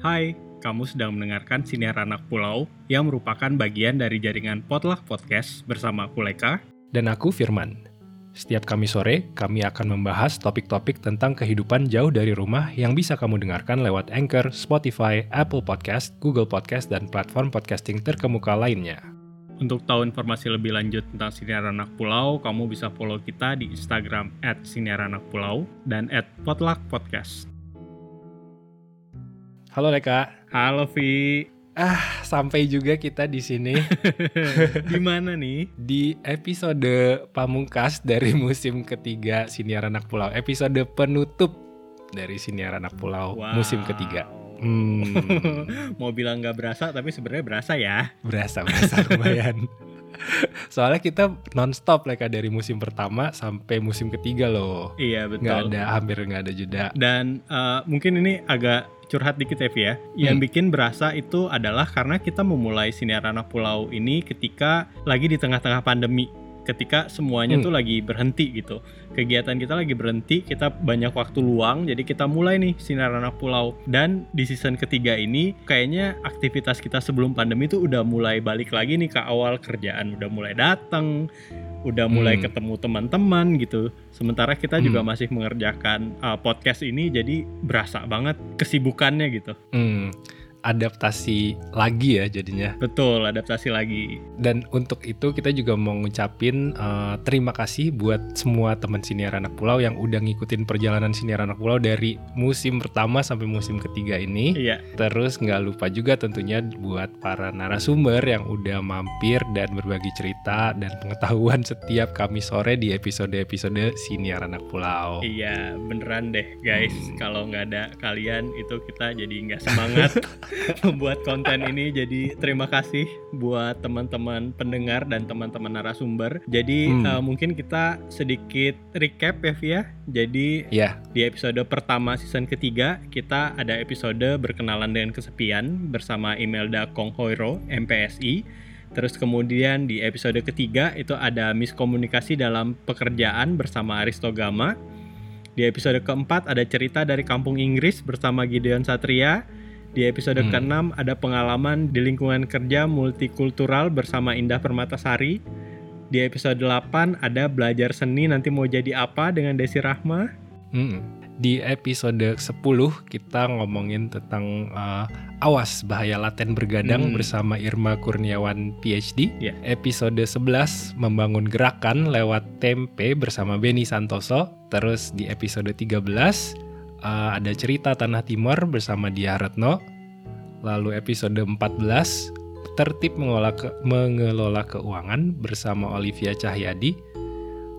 Hai, kamu sedang mendengarkan Siniar Anak Pulau yang merupakan bagian dari jaringan Potluck Podcast bersama aku Leka. Dan aku Firman. Setiap Kamis sore, kami akan membahas topik-topik tentang kehidupan jauh dari rumah yang bisa kamu dengarkan lewat Anchor, Spotify, Apple Podcast, Google Podcast, dan platform podcasting terkemuka lainnya. Untuk tahu informasi lebih lanjut tentang Siniar Anak Pulau, kamu bisa follow kita di Instagram at Siniar Anak Pulau dan at Potluck Podcast. Halo Leka. Halo Vi, Ah, sampai juga kita di sini di mana nih? di episode pamungkas dari musim ketiga Siniar Anak Pulau. Episode penutup dari Siniar Anak Pulau musim ketiga. Hmm, Mau bilang nggak berasa, tapi sebenarnya berasa ya. berasa berasa lumayan. Soalnya kita nonstop Leka dari musim pertama sampai musim ketiga loh. Iya betul. Nggak ada hampir nggak ada jeda. Dan eh, mungkin ini agak curhat dikit ya Vi ya. Yang Hmm. bikin berasa itu adalah karena kita memulai Siniar Anak Pulau ini ketika lagi di tengah-tengah pandemi. Ketika semuanya Hmm. tuh lagi berhenti gitu. Kegiatan kita lagi berhenti, kita banyak waktu luang, jadi kita mulai nih Sinar Anak Pulau. Dan di season ketiga ini kayaknya aktivitas kita sebelum pandemi tuh udah mulai balik lagi nih ke awal kerjaan udah mulai datang, udah mulai Hmm. ketemu teman-teman gitu. Sementara kita juga Hmm. masih mengerjakan uh, podcast ini jadi berasa banget kesibukannya gitu. Hmm, adaptasi lagi ya jadinya. Betul, adaptasi lagi. Dan untuk itu kita juga mau ngucapin eh, terima kasih buat semua teman siniar anak pulau yang udah ngikutin perjalanan siniar anak pulau dari musim pertama sampai musim ketiga ini. Iya, Terus nggak lupa juga tentunya buat para narasumber yang udah mampir dan berbagi cerita dan pengetahuan setiap Kamis sore di episode-episode siniar anak pulau. iya beneran deh guys. Hmm. Kalau nggak ada kalian itu kita jadi nggak semangat membuat konten ini. Jadi terima kasih buat teman-teman pendengar dan teman-teman narasumber. Jadi Hmm. uh, mungkin kita sedikit recap ya Via. Jadi Ya, Di episode pertama season ketiga, kita ada episode berkenalan dengan kesepian bersama Imelda Konghoiro, MPSI. Terus kemudian di episode ketiga itu ada miskomunikasi dalam pekerjaan bersama Aristogama. Di episode keempat ada cerita dari kampung Inggris bersama Gideon Satria. Di episode Hmm. keenam ada pengalaman di lingkungan kerja multikultural bersama Indah Permatasari. Di episode 8 ada belajar seni nanti mau jadi apa dengan Desi Rahma. Mm. Di episode 10 kita ngomongin tentang uh, awas bahaya laten bergadang Hmm. bersama Irma Kurniawan PhD. Ya. Episode 11 membangun gerakan lewat tempe bersama Beni Santoso. Terus di episode 13 uh, ada cerita Tanah Timur bersama Dia Retno. Lalu episode 14 tertib mengelola, ke- mengelola keuangan bersama Olivia Cahyadi.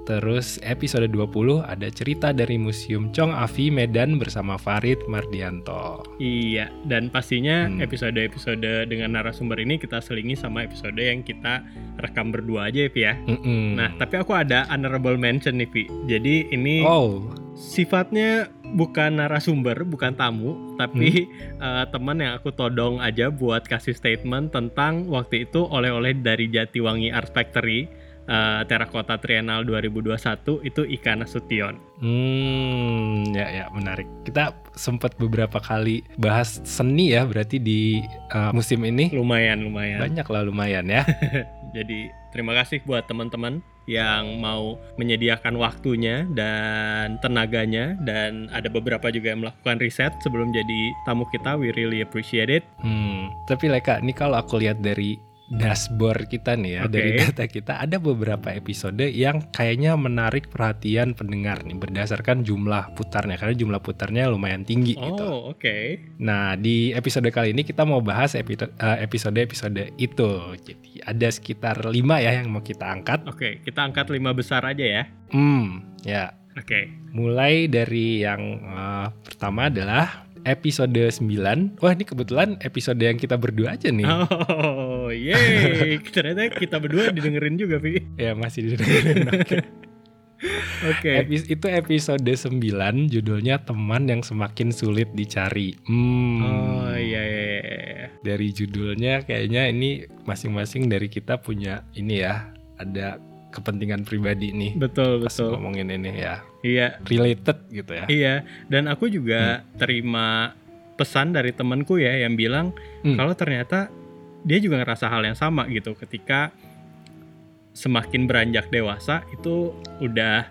Terus episode 20 ada cerita dari Museum Chong Afi Medan bersama Farid Mardianto. Iya, dan pastinya Hmm. episode-episode dengan narasumber ini kita selingi sama episode yang kita rekam berdua aja ya, Vi ya. Mm-mm. Nah, tapi aku ada honorable mention nih, Vi. Jadi ini oh, sifatnya bukan narasumber, bukan tamu, tapi eh, teman yang aku todong aja buat kasih statement tentang waktu itu oleh-oleh dari Jatiwangi Art Factory eh, Terakota Triennale 2021 itu Ika Nasution. hmm, ya ya menarik. Kita sempat beberapa kali bahas seni ya, berarti di uh, musim ini Lumayan, lumayan. banyak lah lumayan ya. Jadi terima kasih buat teman-teman yang mau menyediakan waktunya dan tenaganya dan ada beberapa juga yang melakukan riset sebelum jadi tamu kita. We really appreciate it. Hmm, tapi Leka, ini kalau aku lihat dari dashboard kita nih ya, Oke. dari data kita ada beberapa episode yang kayaknya menarik perhatian pendengar nih berdasarkan jumlah putarnya karena jumlah putarnya lumayan tinggi gitu. Oh, oke. Nah, di episode kali ini kita mau bahas eh, episode-episode itu. Jadi ada sekitar 5 ya yang mau kita angkat. Oke, kita angkat lima besar aja ya. Hmm, ya. Oke. Mulai dari yang eh, pertama adalah episode 9. Wah, ini kebetulan episode yang kita berdua aja nih. Oh, yeay. Ternyata kita berdua didengerin juga, Vi. Ya, masih didengerin. Oke. Oke. Epis- itu episode 9 judulnya teman yang semakin sulit dicari. Hmm. Oh, iya, iya, iya. Dari judulnya kayaknya ini masing-masing dari kita punya ini ya, ada kepentingan pribadi nih. Betul, Pas betul. ngomongin ini ya. Iya, Related gitu ya. Iya, dan aku juga terima pesan dari temanku ya yang bilang Hmm. kalau ternyata dia juga ngerasa hal yang sama gitu ketika semakin beranjak dewasa itu udah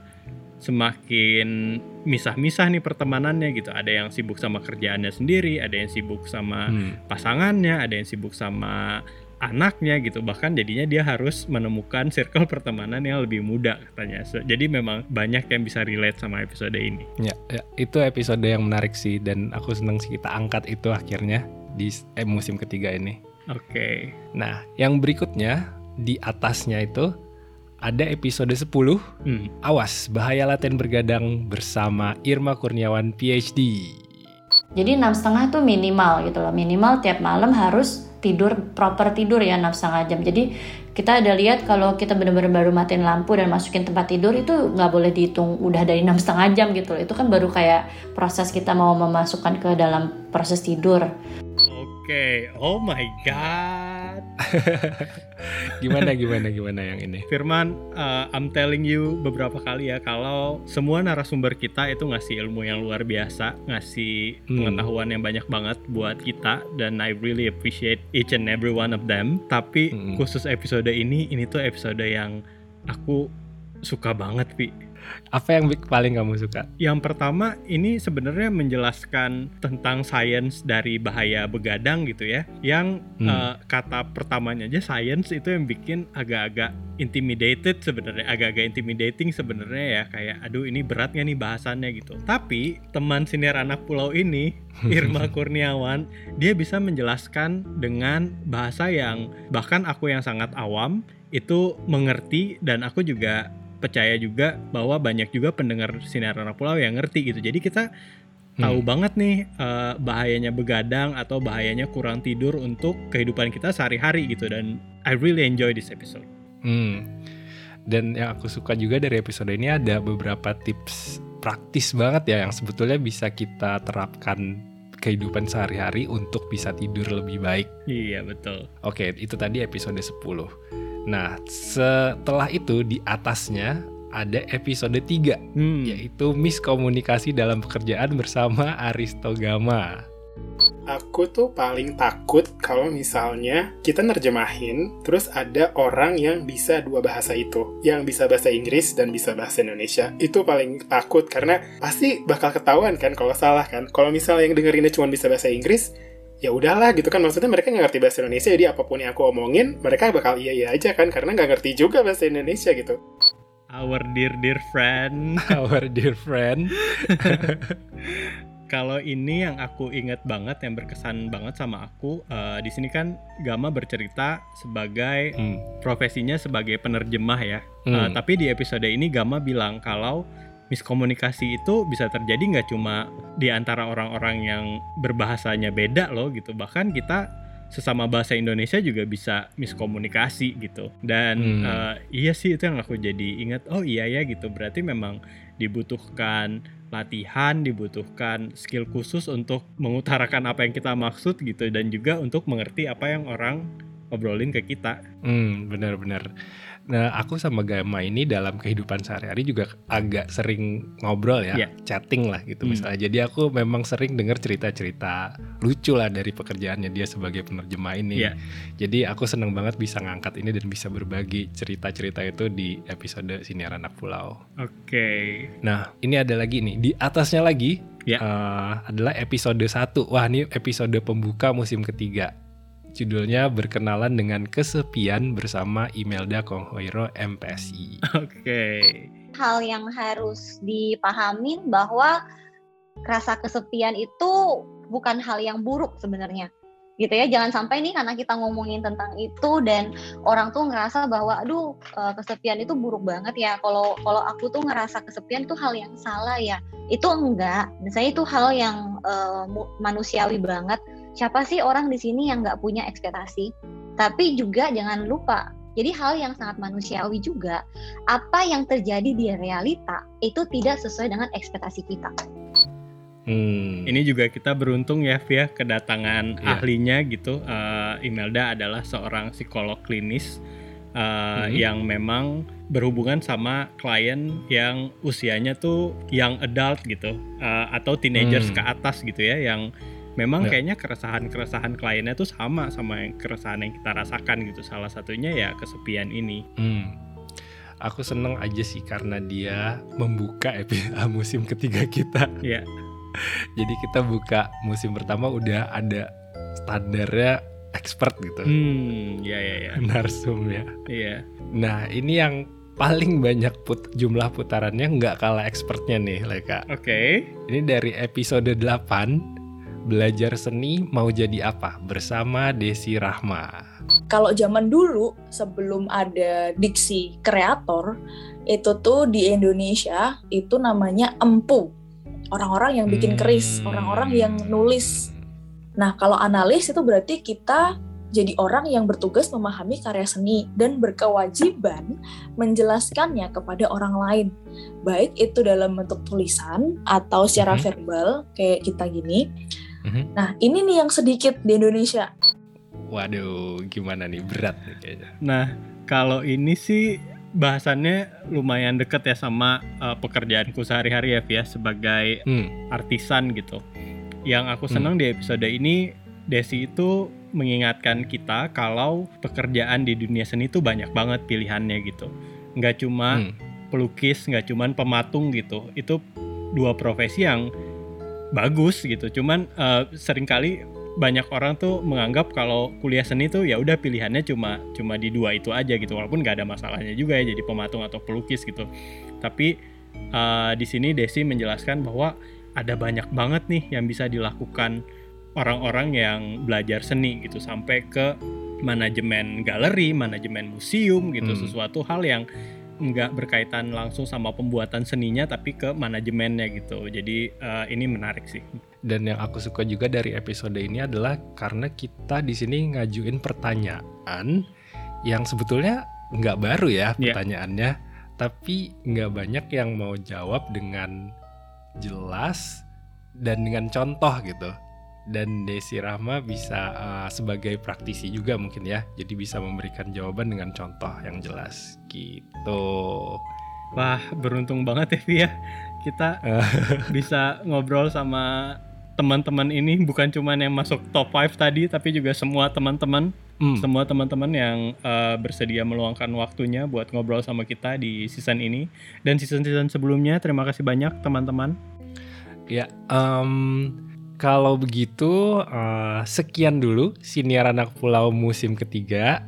semakin misah-misah nih pertemanannya gitu. Ada yang sibuk sama kerjaannya sendiri, ada yang sibuk sama Hmm. pasangannya, ada yang sibuk sama anaknya gitu. Bahkan jadinya dia harus menemukan circle pertemanan yang lebih muda katanya. So, jadi memang banyak yang bisa relate sama episode ini. Ya, ya, itu episode yang menarik sih dan aku seneng sih kita angkat itu akhirnya di eh, musim ketiga ini. Oke. Nah, yang berikutnya di atasnya itu ada episode 10 Hmm. Awas bahaya laten bergadang bersama Irma Kurniawan PhD. Jadi enam setengah tuh minimal gitu loh. Minimal tiap malam harus tidur proper tidur ya enam setengah jam. Jadi kita ada lihat kalau kita benar-benar baru matiin lampu dan masukin tempat tidur itu nggak boleh dihitung udah dari enam setengah jam gitu loh. Itu kan baru kayak proses kita mau memasukkan ke dalam proses tidur. Oke. Oh my god. Gimana gimana gimana yang ini? Firman, uh, I'm telling you beberapa kali ya kalau semua narasumber kita itu ngasih ilmu yang luar biasa, ngasih Hmm. pengetahuan yang banyak banget buat kita dan I really appreciate each and every one of them. Tapi Hmm. khusus episode ini, ini tuh episode yang aku suka banget, Pi. Apa yang paling kamu suka? Yang pertama ini sebenarnya menjelaskan tentang sains dari bahaya begadang gitu ya. Yang Hmm. eh, kata pertamanya aja sains itu yang bikin agak-agak intimidated sebenarnya, agak-agak intimidating sebenarnya ya kayak aduh ini berat nih bahasannya gitu. Tapi teman senior anak pulau ini Irma Kurniawan dia bisa menjelaskan dengan bahasa yang bahkan aku yang sangat awam itu mengerti dan aku juga percaya juga bahwa banyak juga pendengar sinar anak pulau yang ngerti gitu. Jadi kita tahu Hmm. banget nih eh, bahayanya begadang atau bahayanya kurang tidur untuk kehidupan kita sehari-hari gitu dan I really enjoy this episode. Hmm. Dan yang aku suka juga dari episode ini ada beberapa tips praktis banget ya yang sebetulnya bisa kita terapkan kehidupan sehari-hari untuk bisa tidur lebih baik. Iya betul. Oke, itu tadi episode 10. Nah, setelah itu di atasnya ada episode 3 Hmm. yaitu miskomunikasi dalam pekerjaan bersama Aristogama. Aku tuh paling takut kalau misalnya kita nerjemahin, terus ada orang yang bisa dua bahasa itu, yang bisa bahasa Inggris dan bisa bahasa Indonesia. Itu paling takut karena pasti bakal ketahuan kan kalau salah kan. Kalau misalnya yang dengerinnya cuma bisa bahasa Inggris, ya udahlah gitu kan maksudnya mereka nggak ngerti bahasa Indonesia jadi apa pun yang aku omongin mereka bakal iya iya aja kan karena nggak ngerti juga bahasa Indonesia gitu Our dear dear friend. Our dear friend. Kalau ini yang aku inget banget, yang berkesan banget sama aku, eh, di sini kan Gama bercerita sebagai Hmm. profesinya sebagai penerjemah ya. Hmm. Eh, tapi di episode ini Gama bilang kalau miskomunikasi itu bisa terjadi nggak cuma di antara orang-orang yang berbahasanya beda loh gitu. Bahkan kita sesama bahasa Indonesia juga bisa miskomunikasi gitu. Dan Hmm. eh, iya sih itu yang aku jadi ingat. Oh iya ya gitu. Berarti memang dibutuhkan latihan, dibutuhkan skill khusus untuk mengutarakan apa yang kita maksud gitu dan juga untuk mengerti apa yang orang obrolin ke kita. Hmm, benar-benar. Nah, aku sama Gama ini dalam kehidupan sehari-hari juga agak sering ngobrol ya, Iya. chatting lah gitu Hmm. misalnya. Jadi aku memang sering dengar cerita-cerita lucu lah dari pekerjaannya dia sebagai penerjemah ini. Iya. Jadi aku seneng banget bisa ngangkat ini dan bisa berbagi cerita-cerita itu di episode Siniar Anak Pulau. Oke. Nah, ini ada lagi nih. Di atasnya lagi Ya. eh, adalah episode 1. Wah, ini episode pembuka musim ketiga. Judulnya berkenalan dengan kesepian bersama Imelda Konghoiro MPSI. Oke. hal yang harus dipahamin bahwa rasa kesepian itu bukan hal yang buruk sebenarnya. Gitu ya jangan sampai nih karena kita ngomongin tentang itu dan orang tuh ngerasa bahwa aduh eh, kesepian itu buruk banget ya. Kalau kalau aku tuh ngerasa kesepian itu hal yang salah ya. Itu enggak. Saya itu hal yang mu- manusiawi banget siapa sih orang di sini yang nggak punya ekspektasi tapi juga jangan lupa jadi hal yang sangat manusiawi juga apa yang terjadi di realita itu tidak sesuai dengan ekspektasi kita. Hmm. Ini juga kita beruntung ya, Via, kedatangan Iya. ahlinya gitu. Eh, Imelda adalah seorang psikolog klinis eh, Hmm. yang memang berhubungan sama klien yang usianya tuh young adult gitu, eh, atau teenagers Hmm. ke atas gitu ya, yang memang Ya. kayaknya keresahan-keresahan kliennya tuh sama sama yang keresahan yang kita rasakan gitu. Salah satunya ya kesepian ini. Hmm. Aku seneng aja sih karena dia membuka epi- musim ketiga kita. Ya, Jadi kita buka musim pertama udah ada standarnya expert gitu. hmm, ya ya ya, Narsum ya. iya. Nah ini yang paling banyak put jumlah putarannya nggak kalah expertnya nih Leka. Oke, Ini dari episode 8 Belajar seni mau jadi apa bersama Desi Rahma. kalau zaman dulu sebelum ada diksi kreator itu tuh di Indonesia itu namanya empu orang-orang yang bikin keris Hmm. orang-orang yang nulis nah kalau analis itu berarti kita jadi orang yang bertugas memahami karya seni dan berkewajiban menjelaskannya kepada orang lain baik itu dalam bentuk tulisan atau secara Mhm. verbal kayak kita gini Mhm. nah ini nih yang sedikit di Indonesia Waduh, gimana nih berat nih kayaknya. Nah, kalau ini sih bahasannya lumayan deket ya sama uh, pekerjaanku sehari-hari ya, Via, sebagai Hmm. artisan gitu. Yang aku senang di episode ini, Desi itu mengingatkan kita kalau pekerjaan di dunia seni itu banyak banget pilihannya gitu. Nggak cuma Hmm. pelukis, nggak cuma pematung gitu. Itu dua profesi yang bagus gitu. Cuman eh, sering kali banyak orang tuh menganggap kalau kuliah seni tuh ya udah pilihannya cuma cuma di dua itu aja gitu. Walaupun nggak ada masalahnya juga ya jadi pematung atau pelukis gitu. Tapi eh, di sini Desi menjelaskan bahwa ada banyak banget nih yang bisa dilakukan orang-orang yang belajar seni gitu sampai ke manajemen galeri, manajemen museum gitu, Hmm. sesuatu hal yang nggak berkaitan langsung sama pembuatan seninya tapi ke manajemennya gitu. Jadi eh, ini menarik sih. Dan yang aku suka juga dari episode ini adalah karena kita di sini ngajuin pertanyaan yang sebetulnya nggak baru ya Iya. pertanyaannya, tapi nggak banyak yang mau jawab dengan jelas dan dengan contoh gitu. Dan Desi Rahma bisa uh, sebagai praktisi juga mungkin ya, jadi bisa memberikan jawaban dengan contoh yang jelas gitu. Wah, beruntung banget ya Vi ya. Kita bisa ngobrol sama teman-teman ini bukan cuma yang masuk top 5 tadi tapi juga semua teman-teman Hmm. semua teman-teman yang eh, bersedia meluangkan waktunya buat ngobrol sama kita di season ini dan season-season sebelumnya. Terima kasih banyak teman-teman. Ya, em, kalau begitu eh, sekian dulu siniar anak pulau musim ketiga.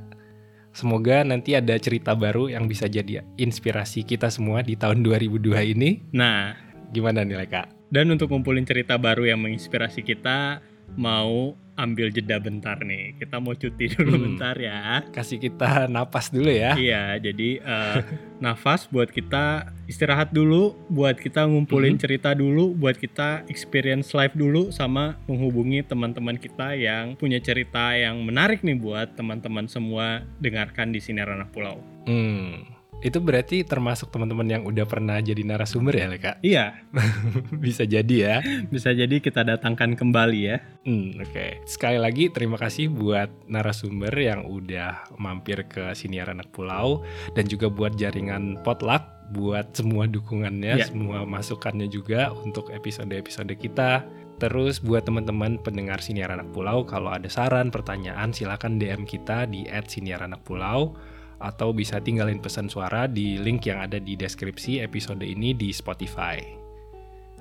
Semoga nanti ada cerita baru yang bisa jadi inspirasi kita semua di tahun 2002 ini. Nah, Gimana nih Leka? dan untuk ngumpulin cerita baru yang menginspirasi kita mau ambil jeda bentar nih. Kita mau cuti dulu Hmm. bentar ya. Kasih kita napas dulu ya. Iya, jadi eh, nafas buat kita istirahat dulu, buat kita ngumpulin Mhm. cerita dulu, buat kita experience live dulu sama menghubungi teman-teman kita yang punya cerita yang menarik nih buat teman-teman semua dengarkan di Sinar Anak Pulau. Hmm. Itu berarti termasuk teman-teman yang udah pernah jadi narasumber ya Leka? Iya, Bisa jadi ya. bisa jadi kita datangkan kembali ya. Hmm, oke. Sekali lagi terima kasih buat narasumber yang udah mampir ke Siniar Anak Pulau dan juga buat jaringan Potluck buat semua dukungannya, Ya. semua masukannya juga untuk episode-episode kita. Terus buat teman-teman pendengar Siniar Anak Pulau kalau ada saran, pertanyaan silakan DM kita di @siniaranakpulau atau bisa tinggalin pesan suara di link yang ada di deskripsi episode ini di Spotify.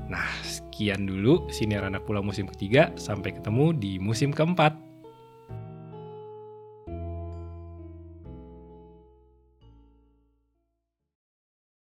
Nah, sekian dulu Siniar Anak Pulau musim ketiga. Sampai ketemu di musim keempat.